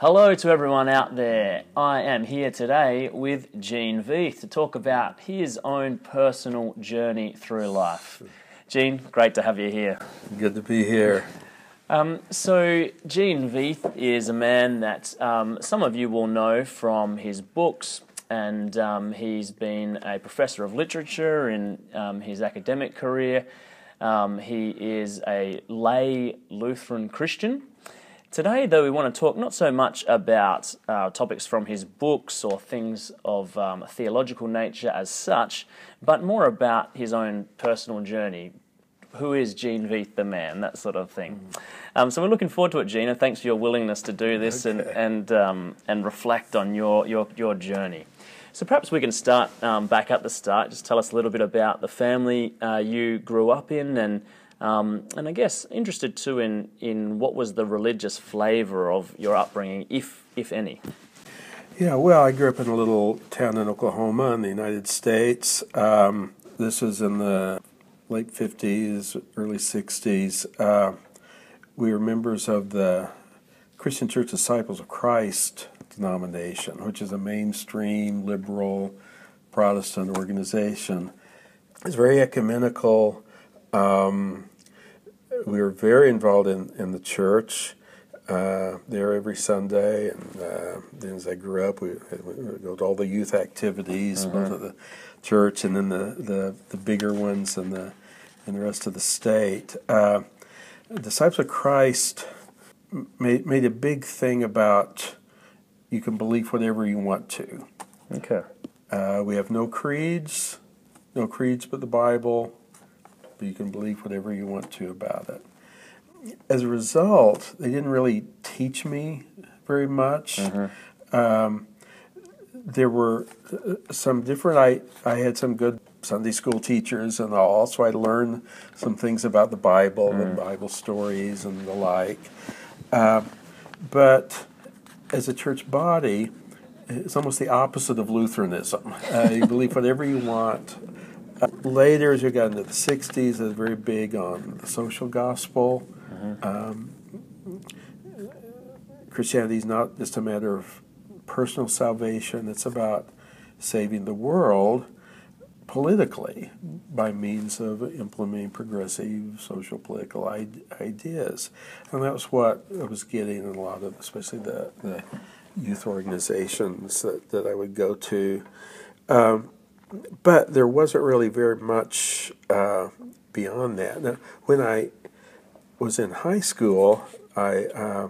Hello to everyone out there. I am here today with Gene Veith to talk about his own personal journey through life. Gene, great to have you here. Good to be here. Um, so, Gene Veith is a man that um, some of you will know from his books, and um, he's been a professor of literature in um, his academic career. Um, he is a lay Lutheran Christian. Today, though, we want to talk not so much about uh, topics from his books or things of um, a theological nature as such, but more about his own personal journey. Who is Gene Veith, the man? That sort of thing. Um, so we're looking forward to it, Gina. thanks for your willingness to do this Okay. and and um, and reflect on your your your journey. So perhaps we can start um, back at the start. Just tell us a little bit about the family uh, you grew up in, and um, and I guess interested too in in what was the religious flavour of your upbringing, if if any. Yeah, well, I grew up in a little town in Oklahoma in the United States. Um, this was in the late 50s, early 60s. Uh, we were members of the Christian Church Disciples of Christ denomination, which is a mainstream liberal Protestant organization. It's very ecumenical. Um, we were very involved in, in the church. Uh, there every Sunday, and uh, then as I grew up, we, we go to all the youth activities, both at the church and then the, the, the bigger ones and the and the rest of the state. Uh, Disciples of Christ made made a big thing about you can believe whatever you want to. Okay. Uh, we have no creeds, no creeds but the Bible, but you can believe whatever you want to about it. As a result, they didn't really teach me very much. Um, there were uh, some different. I I had some good Sunday school teachers and all, so I learned some things about the Bible and Bible stories and the like. Uh, but as a church body, it's almost the opposite of Lutheranism. Uh, you believe whatever you want. Uh, later, as you got into the 60s, it was very big on the social gospel. Um, Christianity is not just a matter of personal salvation, it's about saving the world politically by means of implementing progressive social political ideas. And that was what I was getting in a lot of, especially the, the youth organizations that, that I would go to. Um, but there wasn't really very much uh, beyond that. Now, when I was in high school, I uh,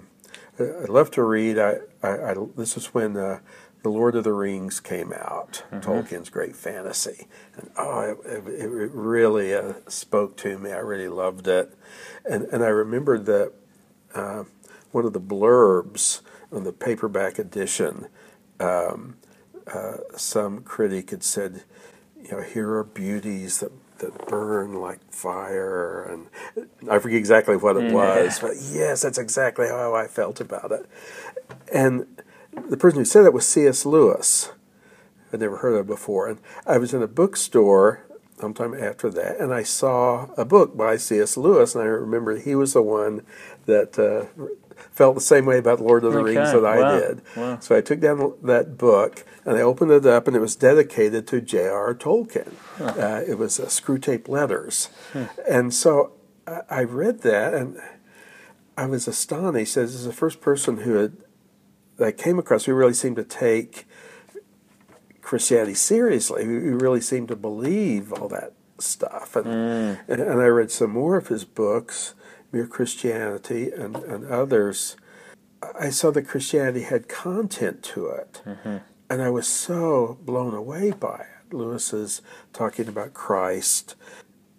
I I loved to read. I, I, I this is when uh, the Lord of the Rings came out, Tolkien's great fantasy, and oh, it, it, it really uh, spoke to me. I really loved it, and and I remembered that uh, one of the blurbs on the paperback edition. Um, uh, some critic had said, you know, here are beauties that that burn like fire, and I forget exactly what it was, but yes, that's exactly how I felt about it. And the person who said it was C.S. Lewis. I'd never heard of it before, and I was in a bookstore sometime after that, and I saw a book by C.S. Lewis, and I remember he was the one that uh, felt the same way about Lord of the Okay, Rings that I wow, did. wow. So I took down that book and I opened it up, and it was dedicated to J.R. Tolkien. Uh, it was uh, Screwtape letters, Hmm. and so I, I read that, and I was astonished. This is the first person who had that I came across who really seemed to take Christianity seriously, who, who really seemed to believe all that stuff. And, mm. and and I read some more of his books, Mere Christianity and, and others. I saw that Christianity had content to it, mm-hmm. and I was so blown away by it. Lewis is talking about Christ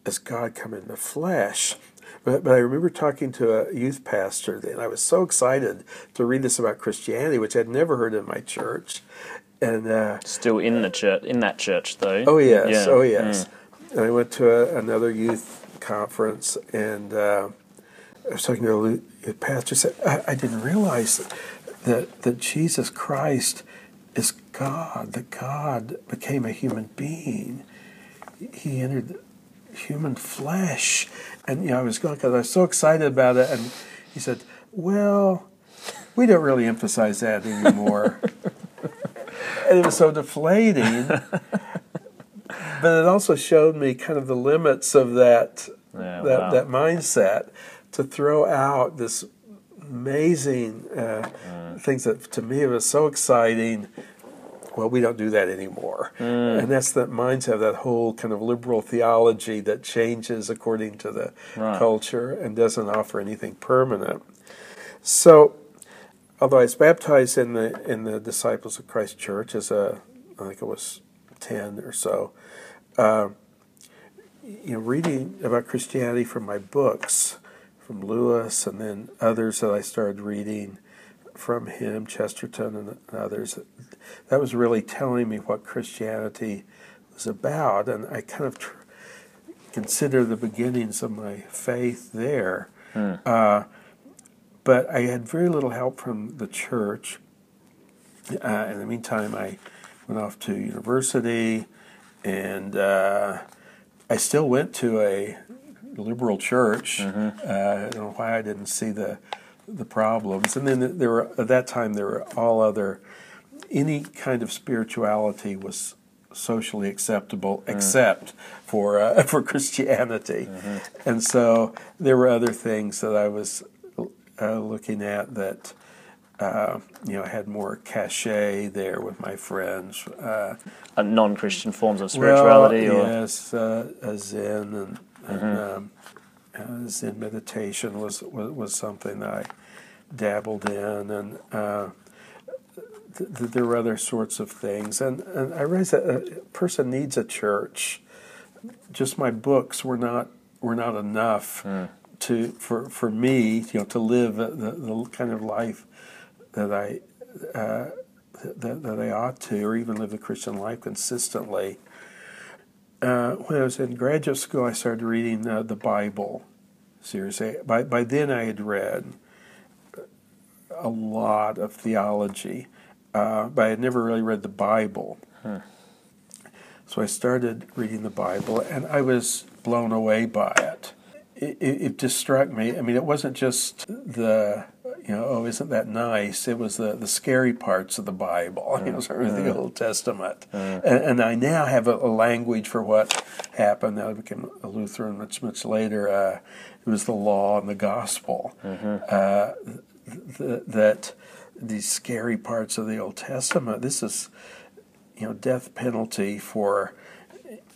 as God come in the flesh. But, but I remember talking to a youth pastor and I was so excited to read this about Christianity, which I'd never heard in my church. And uh, Still in the church, in that church though. Oh yes, Yeah. oh yes. And I went to a, another youth conference, and uh, I was talking to a pastor. Said I, I didn't realize that, that that Jesus Christ is God. That God became a human being. He entered human flesh. And, you know, I was going, because I was so excited about it. And he said, well, we don't really emphasize that anymore. and it was so deflating. but it also showed me kind of the limits of that Yeah, that, wow. that mindset to throw out this amazing uh, things that to me was so exciting. Well, we don't do that anymore, and that's that mindset, that whole kind of liberal theology that changes according to the Right. culture and doesn't offer anything permanent. So, although I was baptized in the in the Disciples of Christ Church as a, I think it was ten or so, uh, you know, reading about Christianity from my books, from Lewis, and then others that I started reading from him, Chesterton, and others, that was really telling me what Christianity was about, and I kind of tr- consider the beginnings of my faith there. Uh, but I had very little help from the church. Uh, in the meantime, I went off to university, and uh, I still went to a liberal church. Uh, I don't know why I didn't see the the problems. And then there were at that time there were all other any kind of spirituality was socially acceptable except for uh, for Christianity. And so there were other things that I was uh, looking at that uh, you know had more cachet there with my friends. Uh, Uh, non-Christian forms of spirituality, well, or yes, uh, Zen and, and um, uh, Zen meditation was, was was something that I dabbled in, and uh, th- th- there were other sorts of things. And, and I realized that a person needs a church. Just my books were not were not enough to for for me, you know, to live the, the kind of life that I uh, that, that I ought to, or even live the Christian life consistently. Uh, when I was in graduate school, I started reading uh, the Bible seriously. By by then, I had read a lot of theology, uh, but I had never really read the Bible. So I started reading the Bible, and I was blown away by it. It, it, it just struck me. I mean, it wasn't just the you know, oh, isn't that nice? It was the, the scary parts of the Bible, you know, sort of the Old Testament. And, and I now have a, a language for what happened. I became a Lutheran much, much later. Uh, it was the law and the gospel. Uh, th- that these scary parts of the Old Testament, this is, you know, death penalty for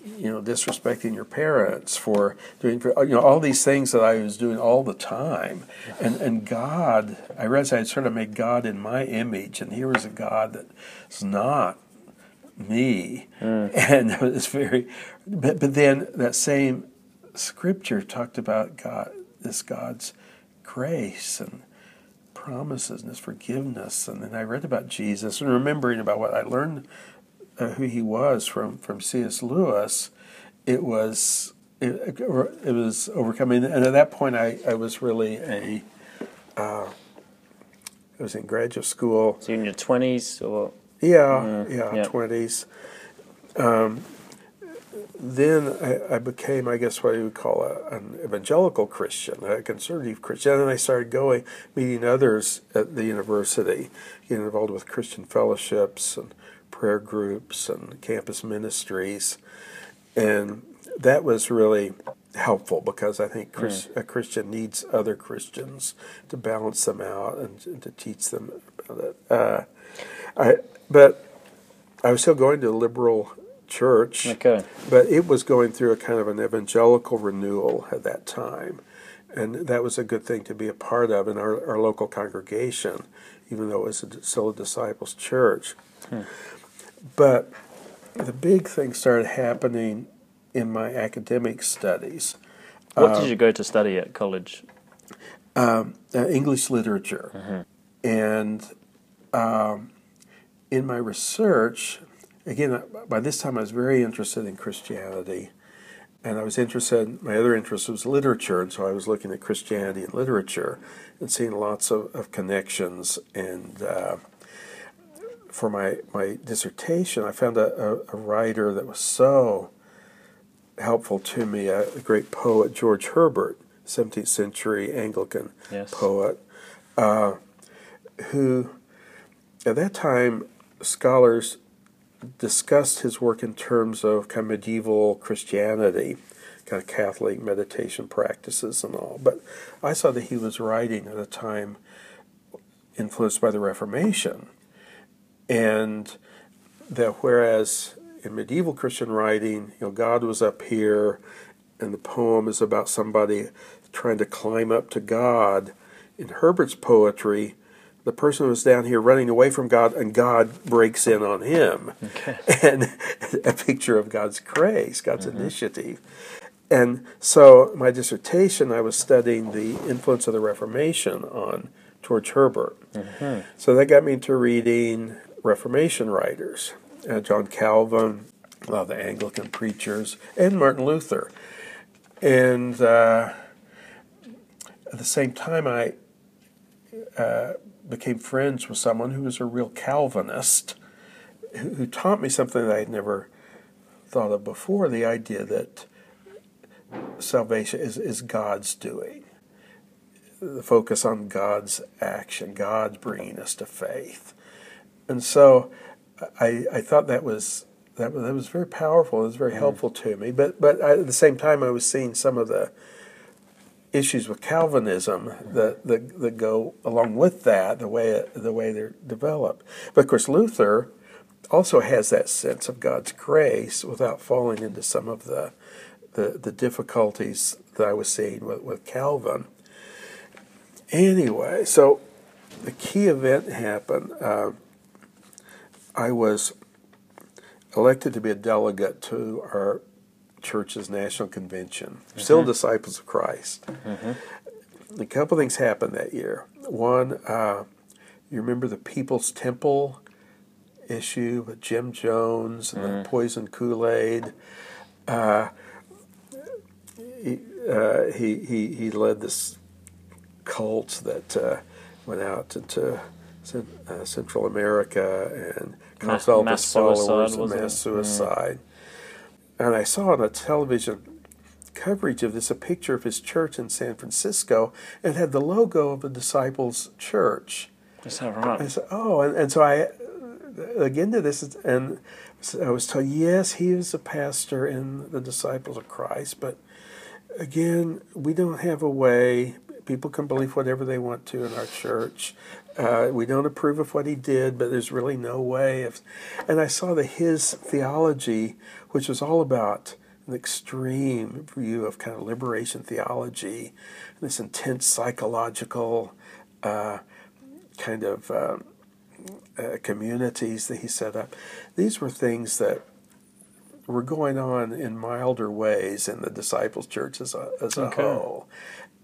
you know, disrespecting your parents, for doing, for, you know, all these things that I was doing all the time. And, and God, I realized I had sort of made God in my image, and here was a God that's not me. Hmm. And it was very, but, but then that same scripture talked about God, this God's grace and promises and his forgiveness. And then I read about Jesus and remembering about what I learned uh, who he was from from C.S. Lewis, it was it, it was overcoming. And at that point, I, I was really a uh, I was in graduate school. so you're in your twenties, or Yeah, yeah, yeah. twenties. Um, then I, I became, I guess, what you would call a, an evangelical Christian, a conservative Christian. And then I started going, meeting others at the university, getting involved with Christian fellowships and prayer groups and campus ministries. And that was really helpful because I think Chris, a Christian needs other Christians to balance them out and, and to teach them about it. Uh, I, but I was still going to liberal church, okay, but it was going through a kind of an evangelical renewal at that time. And that was a good thing to be a part of in our, our local congregation, even though it was a, still a disciples' church. But the big thing started happening in my academic studies. what did you go to study at college? um, uh, English literature. And um, in my research, again, by this time I was very interested in Christianity. And I was interested, my other interest was literature, and so I was looking at Christianity and literature and seeing lots of, of connections. And uh, for my, my dissertation, I found a, a, a writer that was so helpful to me. A, a great poet, George Herbert, 17th century Anglican Yes. poet, uh, who at that time scholars discussed his work in terms of kind of medieval Christianity, kind of Catholic meditation practices and all. But I saw that he was writing at a time influenced by the Reformation, and that whereas in medieval Christian writing, you know, God was up here, and the poem is about somebody trying to climb up to God. In Herbert's poetry, the person was down here running away from God, and God breaks in on him. Okay. And a picture of God's grace, God's initiative. And so, my dissertation, I was studying the influence of the Reformation on George Herbert. So that got me into reading Reformation writers, uh, John Calvin, a lot of the Anglican preachers, and Martin Luther. And uh, at the same time, I uh, became friends with someone who was a real Calvinist, who, who taught me something that I'd never thought of before the idea that salvation is, is God's doing. The focus on God's action, God's bringing us to faith. And so I, I thought that was that was, that was very powerful. It was very mm. helpful to me. But but I, at the same time, I was seeing some of the issues with Calvinism that, that that go along with that, the way the way they're developed. But of course, Luther also has that sense of God's grace without falling into some of the the, the difficulties that I was seeing with, with Calvin. Anyway, so the key event happened. Uh, I was elected to be a delegate to our church's national convention, still disciples of Christ. A couple things happened that year. One, uh, you remember the People's Temple issue with Jim Jones and the poison Kool Aid. Uh, he, uh, he he he led this cult that uh, went out into uh, Central America and caused all this followers and mass suicide. And I saw on a television coverage of this a picture of his church in San Francisco and had the logo of the Disciples Church. Is that right? I said, oh, and, and so I again to this, and I was told, yes, he is a pastor in the Disciples of Christ, but again, we don't have a way. People can believe whatever they want to in our church. Uh, we don't approve of what he did, but there's really no way. Of, and I saw that his theology, which was all about an extreme view of kind of liberation theology, this intense psychological uh, kind of uh, uh, communities that he set up. These were things that were going on in milder ways in the disciples' church as a, as a Okay. whole.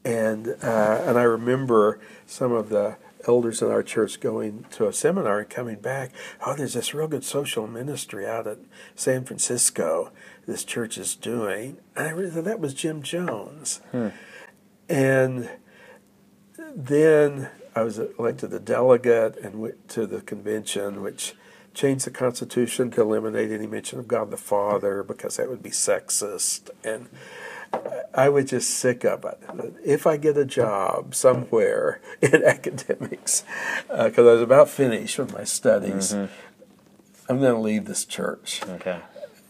And uh, and I remember some of the elders in our church going to a seminar and coming back. Oh, there's this real good social ministry out at San Francisco. This church is doing, and I realized that was Jim Jones. Hmm. And then I was elected a delegate and went to the convention, which changed the Constitution to eliminate any mention of God the Father because that would be sexist. And I was just sick of it. If I get a job somewhere in academics, because I was about finished with my studies, I'm going to leave this church Okay.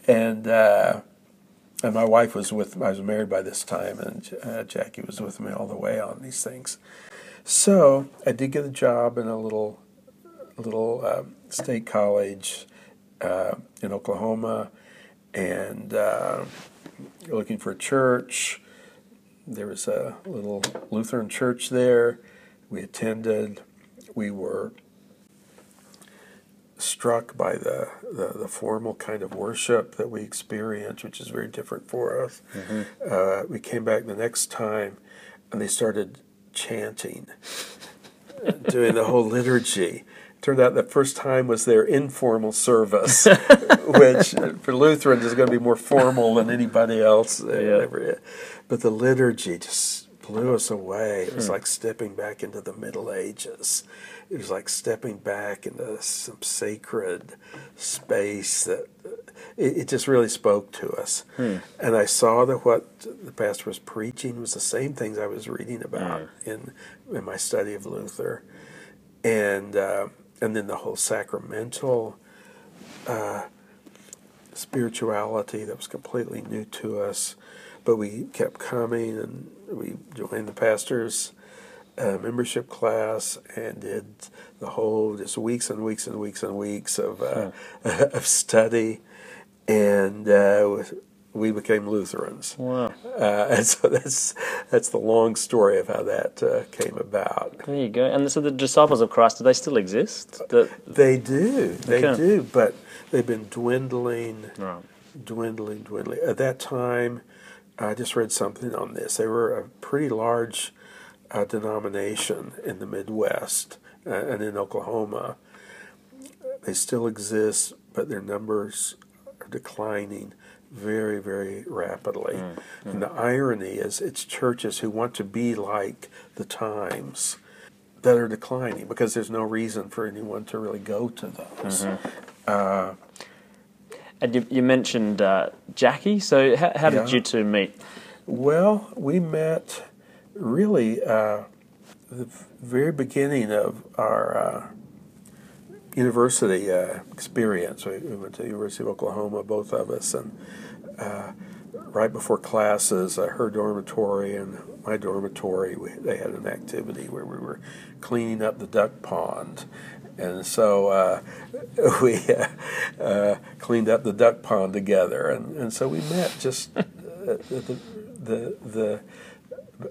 and uh, and my wife was with I was married by this time, and uh, Jackie was with me all the way on these things. So I did get a job in a little little um, state college uh, in Oklahoma, and uh, looking for a church. There was a little Lutheran church there. We attended. We were struck by the, the, the formal kind of worship that we experienced, which is very different for us. Uh, we came back the next time and they started chanting, doing the whole liturgy. Turned out the first time was their informal service, which for Lutherans is going to be more formal than anybody else. Yeah. But the liturgy just blew us away. It was hmm. like stepping back into the Middle Ages. It was like stepping back into some sacred space that it, it just really spoke to us. Hmm. And I saw that what the pastor was preaching was the same things I was reading about hmm. in in my study of Luther, and uh, and then the whole sacramental uh, spirituality that was completely new to us. But we kept coming, and we joined the pastor's uh, membership class and did the whole just weeks and weeks and weeks and weeks of uh, of study, and uh, we became Lutherans. Wow. Uh, and so that's that's the long story of how that uh, came about. There you go. And so the disciples of Christ, do they still exist? The, They do, they Okay. do, but they've been dwindling, right. dwindling, dwindling. At that time, I just read something on this. They were a pretty large uh, denomination in the Midwest uh, and in Oklahoma. They still exist, but their numbers are declining very, very rapidly. And the irony is, it's churches who want to be like the times that are declining because there's no reason for anyone to really go to those. Uh, And you, you mentioned uh, Jackie. So how, how did Yeah. you two meet? Well, we met really uh, the very beginning of our uh, university uh, experience. We, we went to the University of Oklahoma, both of us, and uh, right before classes, uh, her dormitory and my dormitory, we, they had an activity where we were cleaning up the duck pond. And so uh, we uh, uh, cleaned up the duck pond together, and, and so we met just the, the the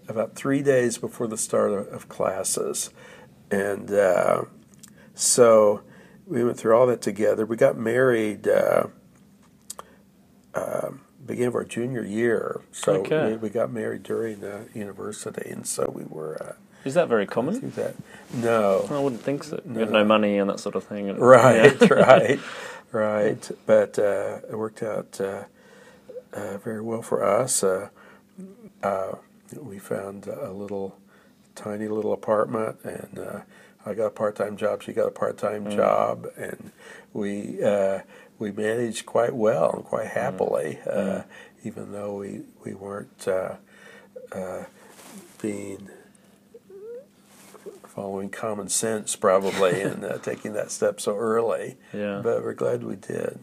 about three days before the start of, of classes, and so we went through all that together. We got married uh, uh, beginning of our junior year, so Okay. we, we got married during the university, and so we were uh, Is that very common? that. No, I wouldn't think so. You No. had no money and that sort of thing. Right, yeah. right, right. But uh, it worked out uh, uh, very well for us. Uh, uh, we found a little, tiny little apartment, and uh, I got a part-time job. She got a part-time Mm. job, and we uh, we managed quite well and quite happily, uh, even though we we weren't uh, uh, being following common sense probably and uh, taking that step so early. Yeah. But we're glad we did.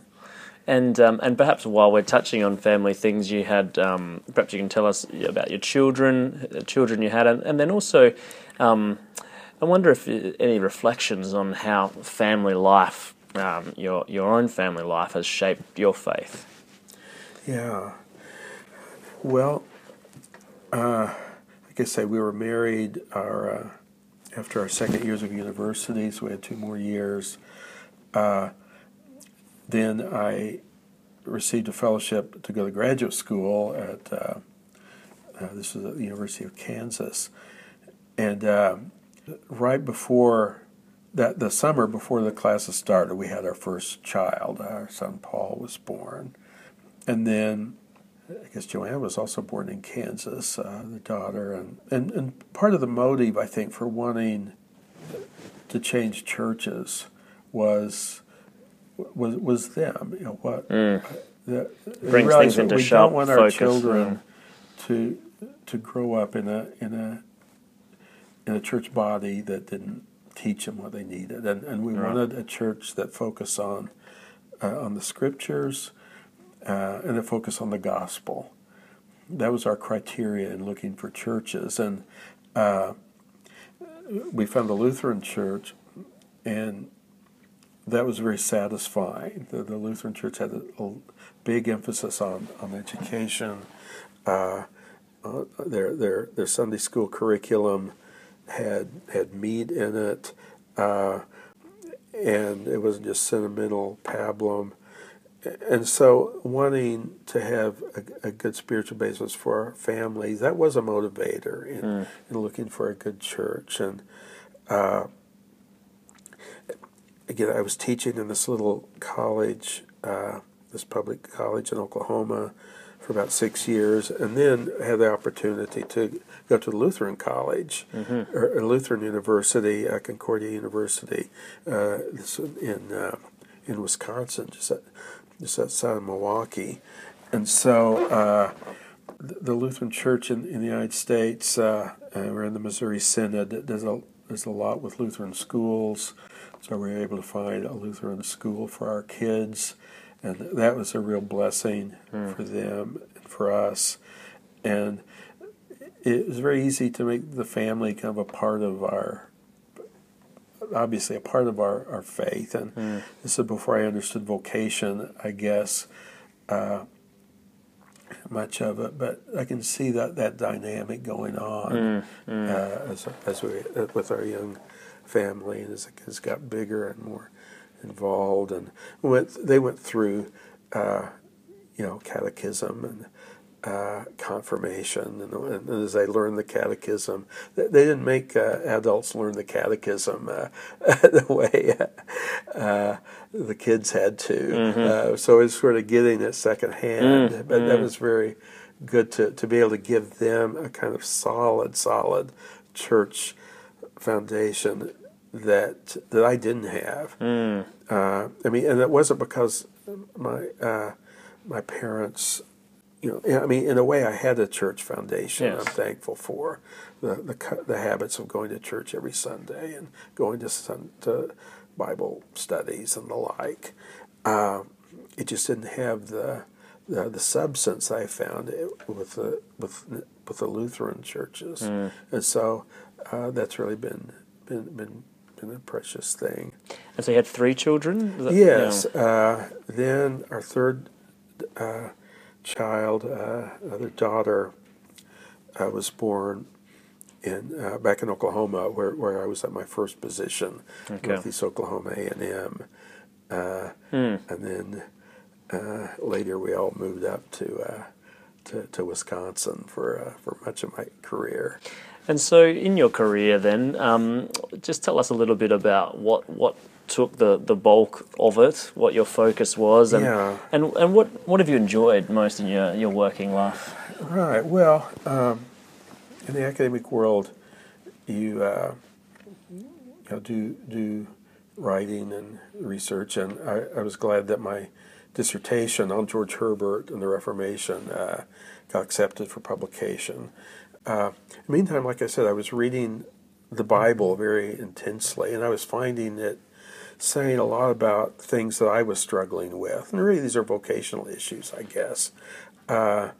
And um, and perhaps while we're touching on family things, you had um, perhaps you can tell us about your children, the children you had, and, and then also, um, I wonder if uh, any reflections on how family life, um, your your own family life, has shaped your faith. Yeah. Well, uh, like I say, we were married our uh, after our second years of university, so we had two more years. Uh, then I received a fellowship to go to graduate school at uh, uh, this was at the University of Kansas, and right before that, the summer before the classes started, we had our first child. Our son Paul was born, and then I guess Joanne was also born in Kansas, uh, the daughter, and, and and part of the motive I think for wanting to change churches was was was them. You know what the, we Brings things into we sharp don't want our focus, children to to grow up in a in a in a church body that didn't teach them what they needed, and and we Right. wanted a church that focused on uh, on the scriptures uh, and a focus on the gospel. That was our criteria in looking for churches, and uh, we found a Lutheran church, and that was very satisfying. The, the Lutheran church had a, a big emphasis on on education. Uh, uh, their their their Sunday school curriculum had had meat in it, uh, and it wasn't just sentimental pablum. And so, wanting to have a, a good spiritual basis for our family, that was a motivator in, in looking for a good church. And uh, again, I was teaching in this little college, uh, this public college in Oklahoma, for about six years, and then had the opportunity to go to Lutheran College Mm-hmm. or, or Lutheran University, uh, Concordia University, uh, in uh, in Wisconsin, just at, just outside of Milwaukee, and so. Uh, the the Lutheran Church in, in the United States, uh, uh, we're in the Missouri Synod, There's a, does a lot with Lutheran schools. So we're able to find a Lutheran school for our kids, and that was a real blessing for them and for us. And it was very easy to make the family kind of a part of our, obviously a part of our, our faith. And this is before I understood vocation, I guess. Uh, much of it, but I can see that, that dynamic going on Uh, as as we uh, with our young family, and as the kids got bigger and more involved, and went they went through, uh, you know, catechism and uh, confirmation, and, and as they learned the catechism, they, they didn't make uh, adults learn the catechism uh, the way uh, the kids had to. Uh, so it's sort of getting it secondhand, but that was very good to, to be able to give them a kind of solid, solid church foundation that that I didn't have. Uh, I mean, and it wasn't because my uh, my parents, you know, I mean, in a way, I had a church foundation. Yes. I'm thankful for the the the habits of going to church every Sunday and going to sun, to Bible studies and the like. Uh, it just didn't have the the, the substance I found it with the with with the Lutheran churches, and so uh, that's really been been been been a precious thing. And so you had three children? That- Yes. Uh, then our third uh, child, uh, another daughter, uh, was born in uh, back in Oklahoma, where, where I was at my first position, Okay. Northeast Oklahoma A and M, uh, Hmm. and then uh, later we all moved up to. Uh, to, to Wisconsin for uh, for much of my career. And so, in your career, then, um, just tell us a little bit about what what took the, the bulk of it, what your focus was, and Yeah. and, and what, what have you enjoyed most in your, your working life? Right. Well, um, in the academic world, you, uh, you know, do do writing and research, and I, I was glad that my dissertation on George Herbert and the Reformation uh, got accepted for publication. Uh, meantime, like I said, I was reading the Bible very intensely, and I was finding it saying a lot about things that I was struggling with. And really, these are vocational issues, I guess. Uh,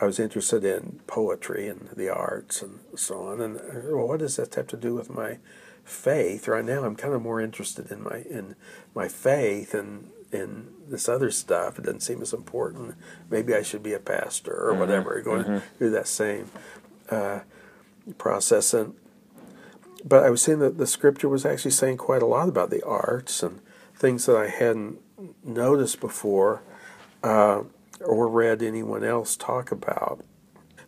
I was interested in poetry and the arts and so on. And uh, well, what does that have to do with my faith? Right now, I'm kind of more interested in my in my faith and in this other stuff. It doesn't seem as important. Maybe I should be a pastor or whatever. Going through that same uh, process and. But I was seeing that the scripture was actually saying quite a lot about the arts and things that I hadn't noticed before uh, or read anyone else talk about.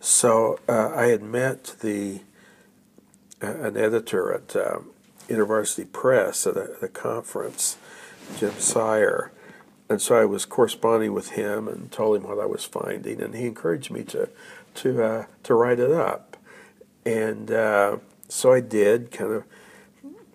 So uh, I had met the uh, an editor at uh, University Press at a, at a conference, Jim Sire, and so I was corresponding with him and told him what I was finding, and he encouraged me to to uh, to write it up, and uh, so I did, kind of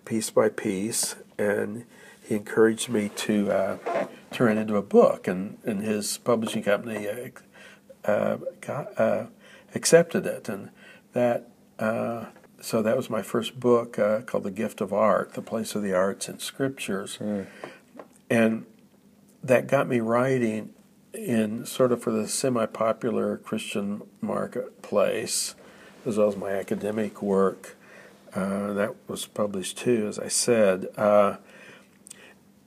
piece by piece, and he encouraged me to uh, turn it into a book, and, and his publishing company uh, uh, got, uh, accepted it, and that uh, so that was my first book uh, called The Gift of Art: The Place of the Arts in Scriptures, and that got me writing in sort of for the semi-popular Christian marketplace, as well as my academic work. Uh, that was published too, as I said. Uh,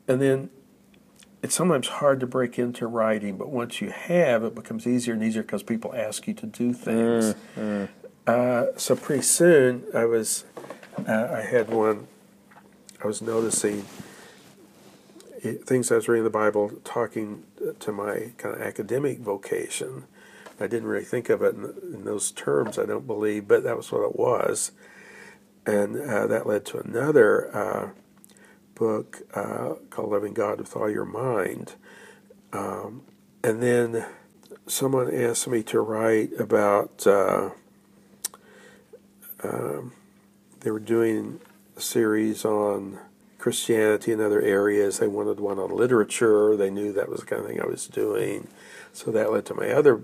and then it's sometimes hard to break into writing, but once you have, it becomes easier and easier because people ask you to do things. Uh, so pretty soon, I was, uh, I had one. I was noticing things I was reading the Bible, talking to my kind of academic vocation. I didn't really think of it in, in those terms, I don't believe, but that was what it was. And uh, that led to another uh, book uh, called Loving God with All Your Mind. Um, and then someone asked me to write about. Uh, um, they were doing a series on Christianity and other areas. They wanted one on literature. They knew that was the kind of thing I was doing. So that led to my other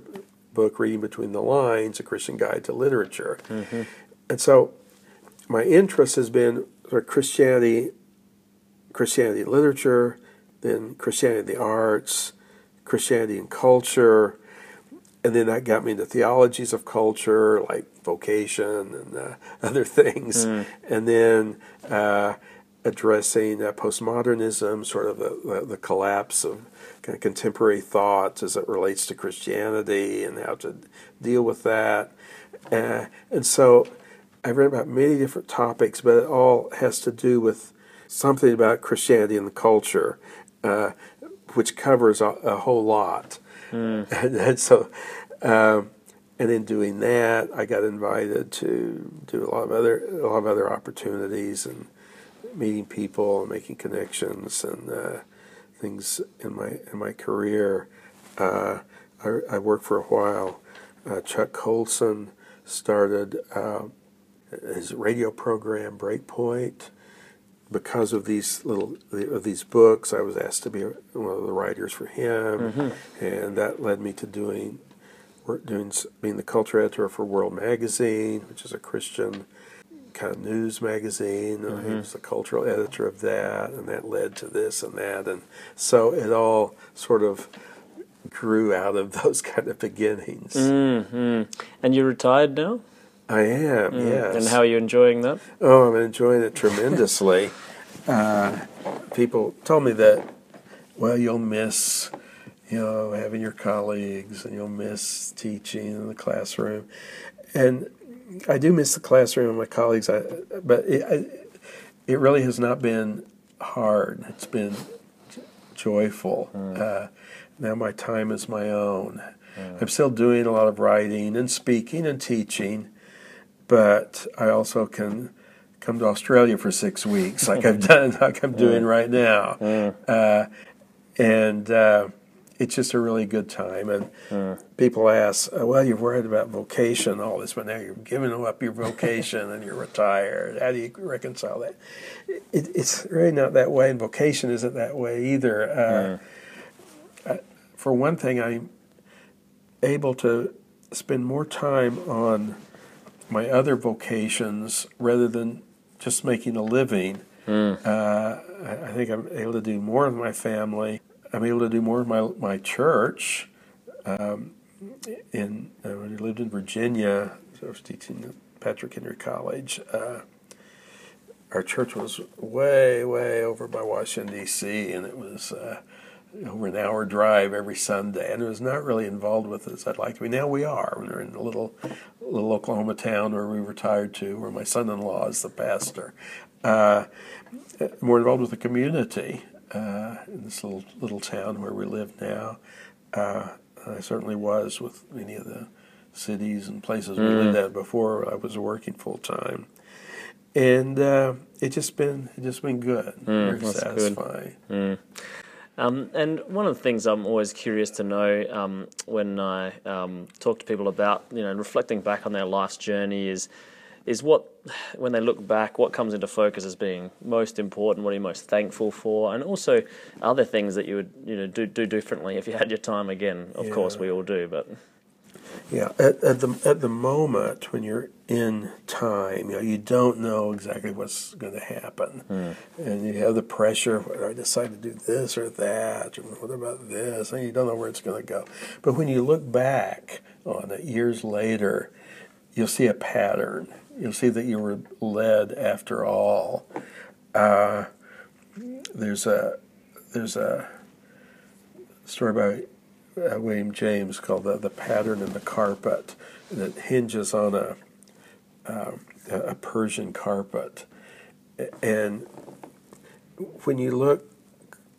book, Reading Between the Lines, A Christian Guide to Literature. Mm-hmm. And so my interest has been sort of Christianity, Christianity literature, then Christianity in the arts, Christianity and culture, and then that got me into theologies of culture, like vocation and uh, other things, mm. and then uh, addressing uh, postmodernism, sort of the, the, collapse of kind of contemporary thought as it relates to Christianity and how to deal with that. Uh, and so I've read about many different topics, but it all has to do with something about Christianity and the culture, uh, which covers a, a whole lot. Mm. And, and, so, um, and in doing that, I got invited to do a lot of other a lot of other opportunities and meeting people and making connections and uh, things in my in my career. Uh, I, I, worked for a while. Uh, Chuck Colson started uh, his radio program Breakpoint. Because of these little of these books, I was asked to be one of the writers for him, mm-hmm. and that led me to doing doing being the culture editor for World Magazine, which is a Christian kind of news magazine. Mm-hmm. He was the cultural editor of that, and that led to this and that, and so it all sort of grew out of those kind of beginnings. Mm-hmm. And you're retired now. I am, mm. yes. And how are you enjoying that? Oh, I'm enjoying it tremendously. uh, people told me that, well, you'll miss, you know, having your colleagues and you'll miss teaching in the classroom. And I do miss the classroom and my colleagues, I, but it, I, it really has not been hard. It's been joyful. Mm. Uh, now my time is my own. Mm. I'm still doing a lot of writing and speaking and teaching, but I also can come to Australia for six weeks, like I've done, like I'm doing right now, uh, and uh, it's just a really good time. And people ask, oh, "Well, you're worried about vocation, all this, but now you're giving up your vocation and you're retired. How do you reconcile that?" It, it's really not that way, and vocation isn't that way either. Uh, for one thing, I'm able to spend more time on my other vocations rather than just making a living. Mm. Uh, I, I, think I'm able to do more with my family. I'm able to do more with my my church. Um, in uh, when I lived in Virginia, I was teaching at Patrick Henry College. Uh, our church was way, way over by Washington D.C., and it was uh, over an hour drive every Sunday, and it was not really involved with us. I'd like to be. Now we are. We're in a little, little Oklahoma town where we retired to, where my son-in-law is the pastor. Uh, more involved with the community uh, in this little little town where we live now. Uh, I certainly was with many of the cities and places mm. we lived mm. at before I was working full time, and uh, it just been it just been good, mm, very satisfying. Good. Mm. Um, and one of the things I'm always curious to know um, when I um, talk to people about, you know, reflecting back on their life's journey is, is what, when they look back, what comes into focus as being most important, what are you most thankful for, and also other things that you would, you know, do, do differently if you had your time again. Of yeah. course, we all do, but. Yeah, at, at the at the moment when you're in time, you know, you don't know exactly what's going to happen, mm. and you have the pressure. I decide to do this or that, or what about this, and you don't know where it's going to go. But when you look back on it years later, you'll see a pattern. You'll see that you were led after all. Uh, there's a there's a story by uh, William James called the, the pattern in the carpet that hinges on a uh, a Persian carpet, and when you look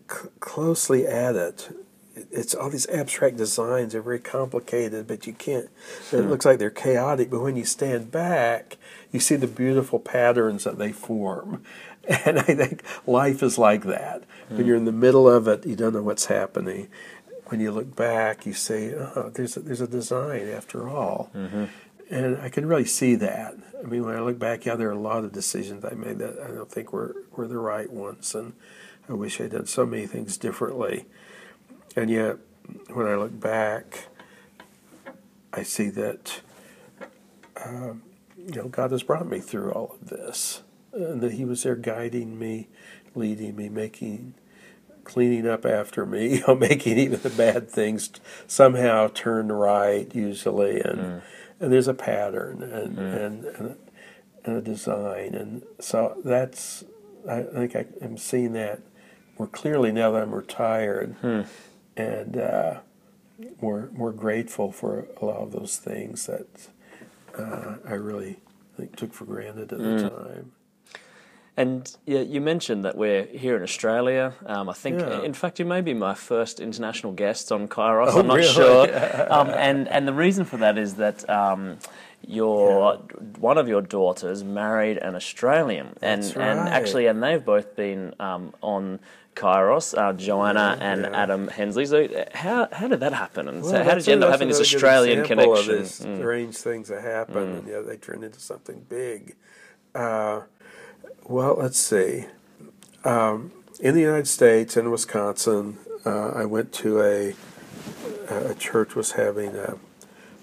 c- closely at it, it's all these abstract designs. They're very complicated, but you can't. It looks like they're chaotic, but when you stand back, you see the beautiful patterns that they form. And I think life is like that. When hmm. you're in the middle of it, you don't know what's happening when you look back, you say, oh, there's a, there's a design after all. Mm-hmm. And I can really see that. I mean, when I look back, yeah, there are a lot of decisions I made that I don't think were, were the right ones. And I wish I'd done so many things differently. And yet, when I look back, I see that, um, you know, God has brought me through all of this. And that He was there guiding me, leading me, making cleaning up after me, you know, making even the bad things somehow turn right usually, and mm. and there's a pattern and, mm. and, and and a design, and so that's I think I, am seeing that more clearly now that I'm retired, mm. And uh, more more grateful for a lot of those things that uh, I really think took for granted at the hmm. time. And yeah, you mentioned that we're here in Australia. Um, I think, yeah. in fact, you may be my first international guest on Kairos. Oh, I'm not really? sure. um, and and the reason for that is that. Um, your yeah. one of your daughters married an Australian, and right. and actually, and they've both been um, on Kairos, uh, Joanna yeah, and yeah. Adam Hensley. So uh, how how did that happen? And well, so how did you end up having this Australian connection? Of mm. strange things that happen, mm. and yeah, they turn into something big. Uh, well, let's see. Um, in the United States, in Wisconsin, uh, I went to a a church was having a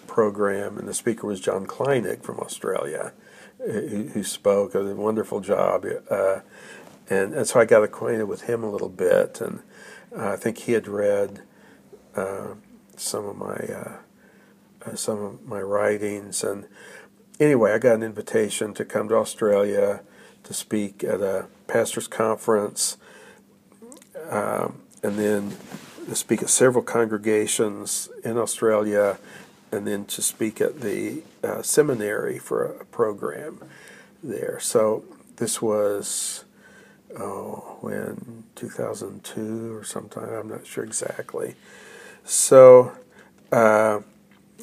program, and the speaker was John Kleinig from Australia, who, who spoke. It was a wonderful job, uh, and, and so I got acquainted with him a little bit, and uh, I think he had read uh, some of my uh, uh, some of my writings, and anyway, I got an invitation to come to Australia to speak at a pastor's conference, um, and then to speak at several congregations in Australia, and then to speak at the uh, seminary for a program there. So this was oh when 2002 or sometime I'm not sure exactly. So. Uh,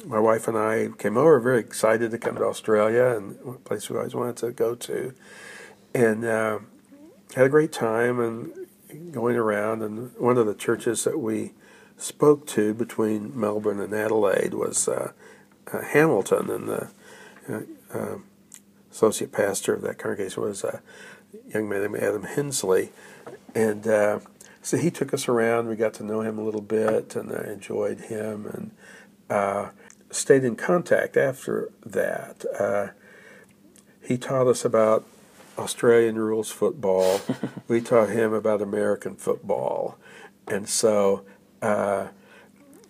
my wife and I came over, very excited to come to Australia, and a place we always wanted to go to and uh, had a great time and going around. And one of the churches that we spoke to between Melbourne and Adelaide was uh, uh, Hamilton, and the uh, uh, associate pastor of that congregation was a young man named Adam Hensley, and uh, so he took us around. We got to know him a little bit, and I enjoyed him, and stayed in contact after that. he taught us about Australian rules football. we taught him about American football. And so uh,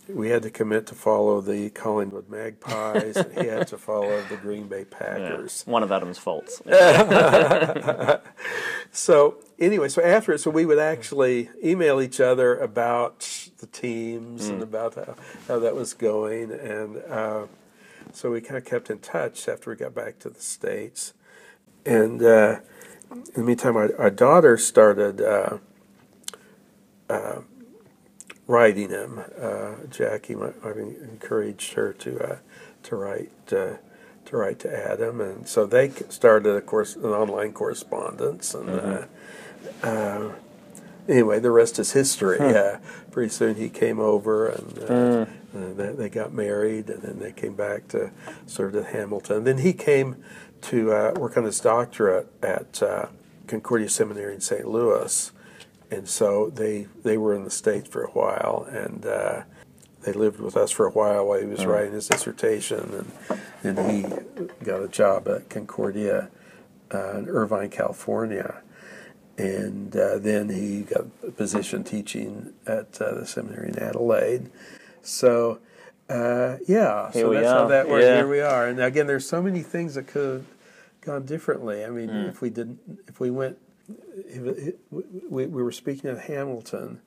we had to commit to follow the Collingwood Magpies, and he had to follow the Green Bay Packers. Yeah, one of Adam's faults. so anyway, so after it, so we would actually email each other about the teams mm. and about how, how that was going, and uh, so we kind of kept in touch after we got back to the states. And uh, in the meantime, our, our daughter started uh, uh, writing him. Uh, Jackie, I encouraged her to uh, to write uh, to write to Adam, and so they started, of course, an online correspondence. And mm-hmm. anyway, the rest is history. Hmm. pretty soon he came over, and, mm. and they, they, got married, and then they came back to serve at Hamilton. Then he came to uh, work on his doctorate at uh, Concordia Seminary in St. Louis, and so they they were in the states for a while, and uh, they lived with us for a while while he was oh. writing his dissertation, and then he got a job at Concordia uh, in Irvine, California. And uh, then he got a position teaching at uh, the seminary in Adelaide. So uh, yeah, here so that's are. how that works. Yeah. Here we are, and again, there's so many things that could have gone differently. I mean, mm. if we didn't, if we went, we, we were speaking at Hamilton,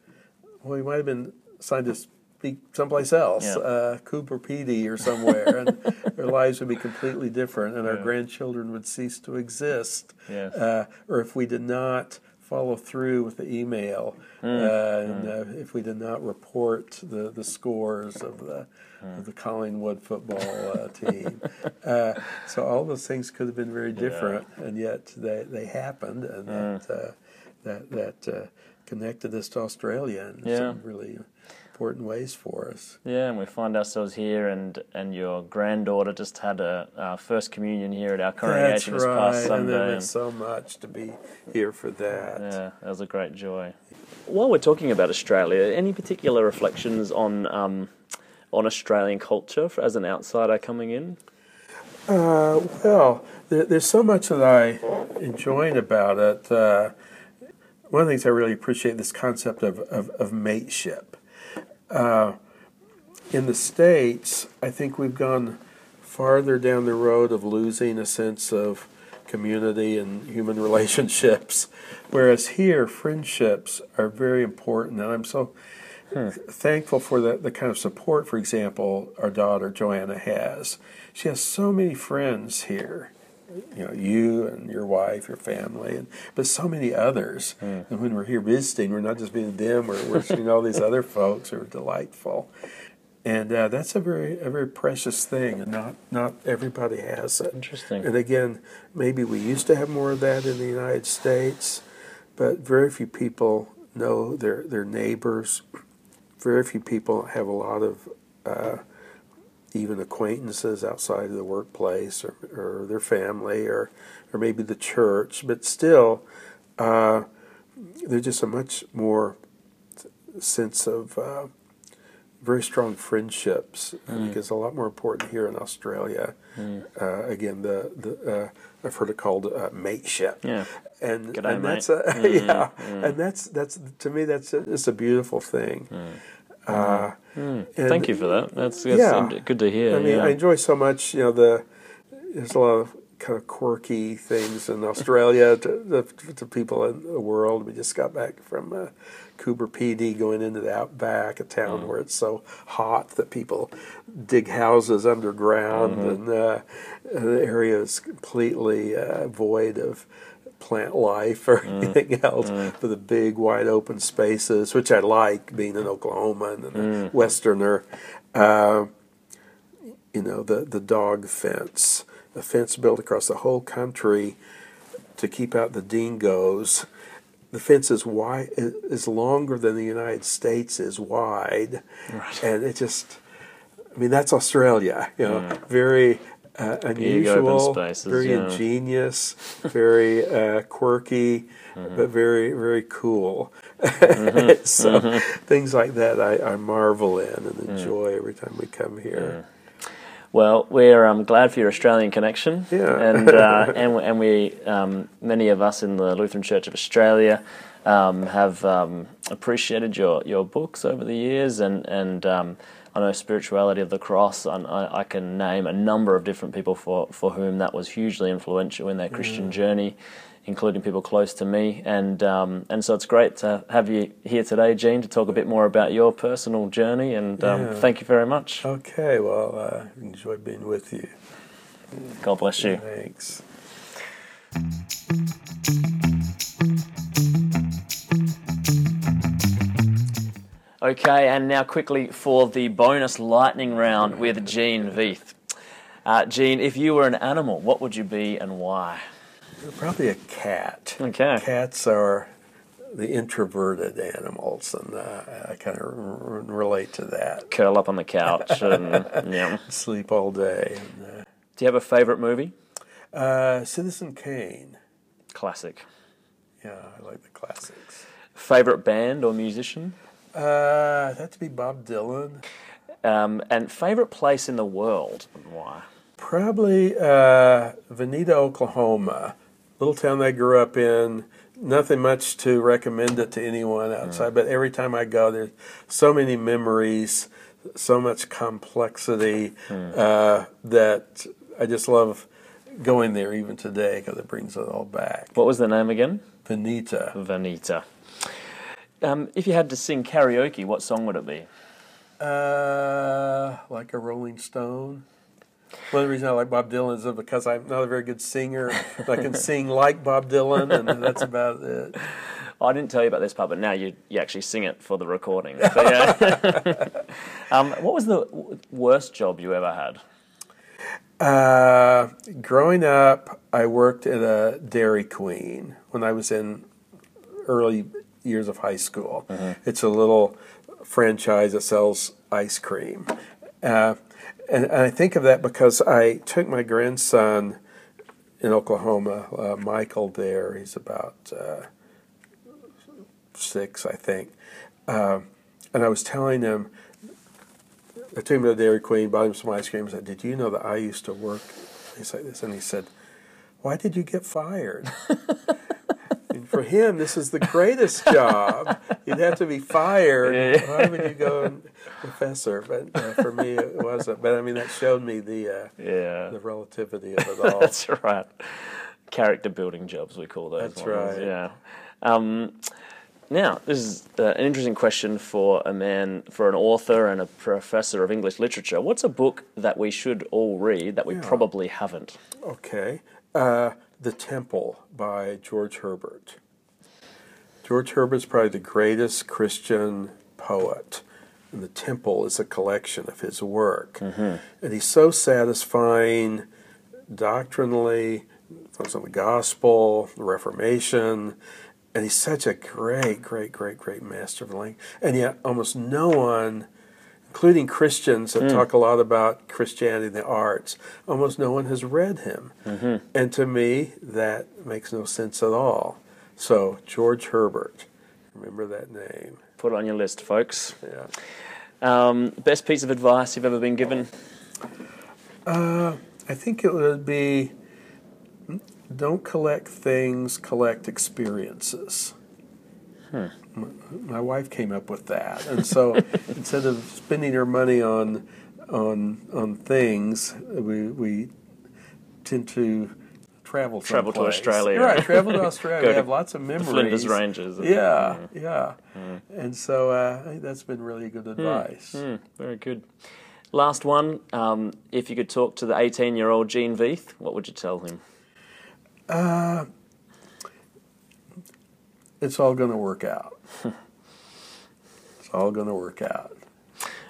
well, we might have been signed to speak someplace else, yeah. uh, Coober Pedy or somewhere, and our lives would be completely different, and our grandchildren would cease to exist. Yes. Uh, or if we did not follow through with the email, mm. Uh, and mm. Uh, if we did not report the, the scores of the mm. of the Collingwood football uh, team. Uh, so all those things could have been very different, yeah. and yet they, they happened, and that uh, that that uh, connected us to Australia in yeah. some really important ways for us. Yeah, and we find ourselves here, and and your granddaughter just had a uh, first communion here at our congregation That's this past Sunday. and it meant so much to be here for that. Yeah, that was a great joy. While we're talking about Australia, any particular reflections on um, on Australian culture for, as an outsider coming in? Uh, well, there, there's so much that I enjoyed about it. Uh, one of the things I really appreciate this concept of, of, of mateship. Uh, in the States, I think we've gone farther down the road of losing a sense of community and human relationships, whereas here, friendships are very important. And I'm so thankful for the, the kind of support, for example, our daughter Joanna has. She has so many friends here. You know, you and your wife, your family, and but so many others. And when we're here visiting, we're not just being them; we're, we're seeing all these other folks who are delightful, and uh, that's a very a very precious thing. And not not everybody has it. Interesting. And again, maybe we used to have more of that in the United States, but very few people know their their neighbors. Very few people have a lot of uh, even acquaintances outside of the workplace or, or their family or or maybe the church. But still, uh, there's just a much more sense of uh, very strong friendships. I think is a lot more important here in Australia. Uh, again, the the uh, I've heard it called uh, mateship. Yeah. And, G'day, and mate. that's a, yeah, and that's that's to me that's a, it's a beautiful thing. Uh, and- Thank you for that. That's, that's Yeah. good to hear. I mean, yeah. I enjoy so much. You know, the there's a lot of kind of quirky things in Australia to, to, to people in the world. We just got back from uh, Coober Pedy, going into the outback, a town where it's so hot that people dig houses underground, and uh, the area is completely uh, void of plant life or mm, anything else mm. for the big wide open spaces which i like being in oklahoma and a mm. westerner uh, you know the the dog fence, a fence built across the whole country to keep out the dingoes. The fence is wide, is longer than the United States is wide, and it just, I mean, that's Australia. You know, very uh, unusual, spaces, very yeah. ingenious, very uh, quirky, Mm-hmm. but very very cool. so things like that I, I marvel in and Mm. enjoy every time we come here. Well, we're um, glad for your Australian connection. Yeah. And, uh, and, and we, um, many of us in the Lutheran Church of Australia, um, have um, appreciated your, your books over the years. And, and um, I know Spirituality of the Cross, and I, I can name a number of different people for, for whom that was hugely influential in their Christian journey. Including people close to me, and um, and so it's great to have you here today, Gene, to talk a bit more about your personal journey. And um, Yeah. thank you very much. Okay, well, uh, enjoyed being with you. God bless you. Thanks. Okay, and now quickly for the bonus lightning round with Gene Veith. Uh, Gene, if you were an animal, what would you be and why? Probably a cat. Okay. Cats are the introverted animals, and uh, I kind of r- relate to that. Curl up on the couch and yeah. Sleep all day. And, Do you have a favourite movie? uh, uh, Citizen Kane. Classic. Yeah, I like the classics. Favourite band or musician? Uh, that to be Bob Dylan. Um, and favourite place in the world and why? Probably uh, Vinita, Oklahoma, little town I grew up in. Nothing much to recommend it to anyone outside, but every time I go, there's so many memories, so much complexity uh, that I just love going there even today because it brings it all back. What was the name again? Vinita. Vanita. Um, if you had to sing karaoke, what song would it be? Uh, like a Rolling Stone. One of the reasons I like Bob Dylan is because I'm not a very good singer. but I can sing like Bob Dylan, and that's about it. I didn't tell you about this part, but now you, you actually sing it for the recording. So, yeah. um, what was the worst job you ever had? Uh, growing up, I worked at a Dairy Queen when I was in early years of high school. It's a little franchise that sells ice cream. Uh, and, and I think of that because I took my grandson in Oklahoma, uh, Michael, there. He's about uh, six, I think. Uh, and I was telling him, I took him to Dairy Queen, bought him some ice cream. I said, Did you know that I used to work? He's like this. And he said, Why did you get fired? for him, this is the greatest job. You'd have to be fired. Yeah. Why would you go and professor? But uh, for me, it wasn't. But I mean, that showed me the, uh, Yeah. the relativity of it all. That's right. Character building jobs, we call those. That's ones, right. Yeah. Um, now, this is uh, an interesting question for a man, for an author and a professor of English literature. What's a book that we should all read that we Yeah. probably haven't? Okay. The Temple by George Herbert. George Herbert's probably the greatest Christian poet. And the Temple is a collection of his work. Mm-hmm. And he's so satisfying doctrinally, focus on the gospel, the Reformation. And he's such a great, great, great, great master of the language. And yet, almost no one including Christians that talk a lot about Christianity and the arts, almost no one has read him. And to me, that makes no sense at all. So, George Herbert, remember that name. Put it on your list, folks. Yeah. Um, best piece of advice you've ever been given? Uh, I think it would be don't collect things, collect experiences. My, my wife came up with that, and so instead of spending her money on on on things, we we tend to travel Travel to someplace. Australia. Right, travel to Australia. To have lots of memories. Flinders Ranges. Yeah, yeah, and so uh, I think that's been really good advice. Hmm, very good. Last one. Um, if you could talk to the 18 year old Gene Veith, what would you tell him? Uh, it's all going to work out. it's all going to work out.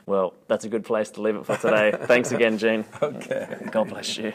Well, that's a good place to leave it for today. Thanks again, Gene. Okay. God bless you.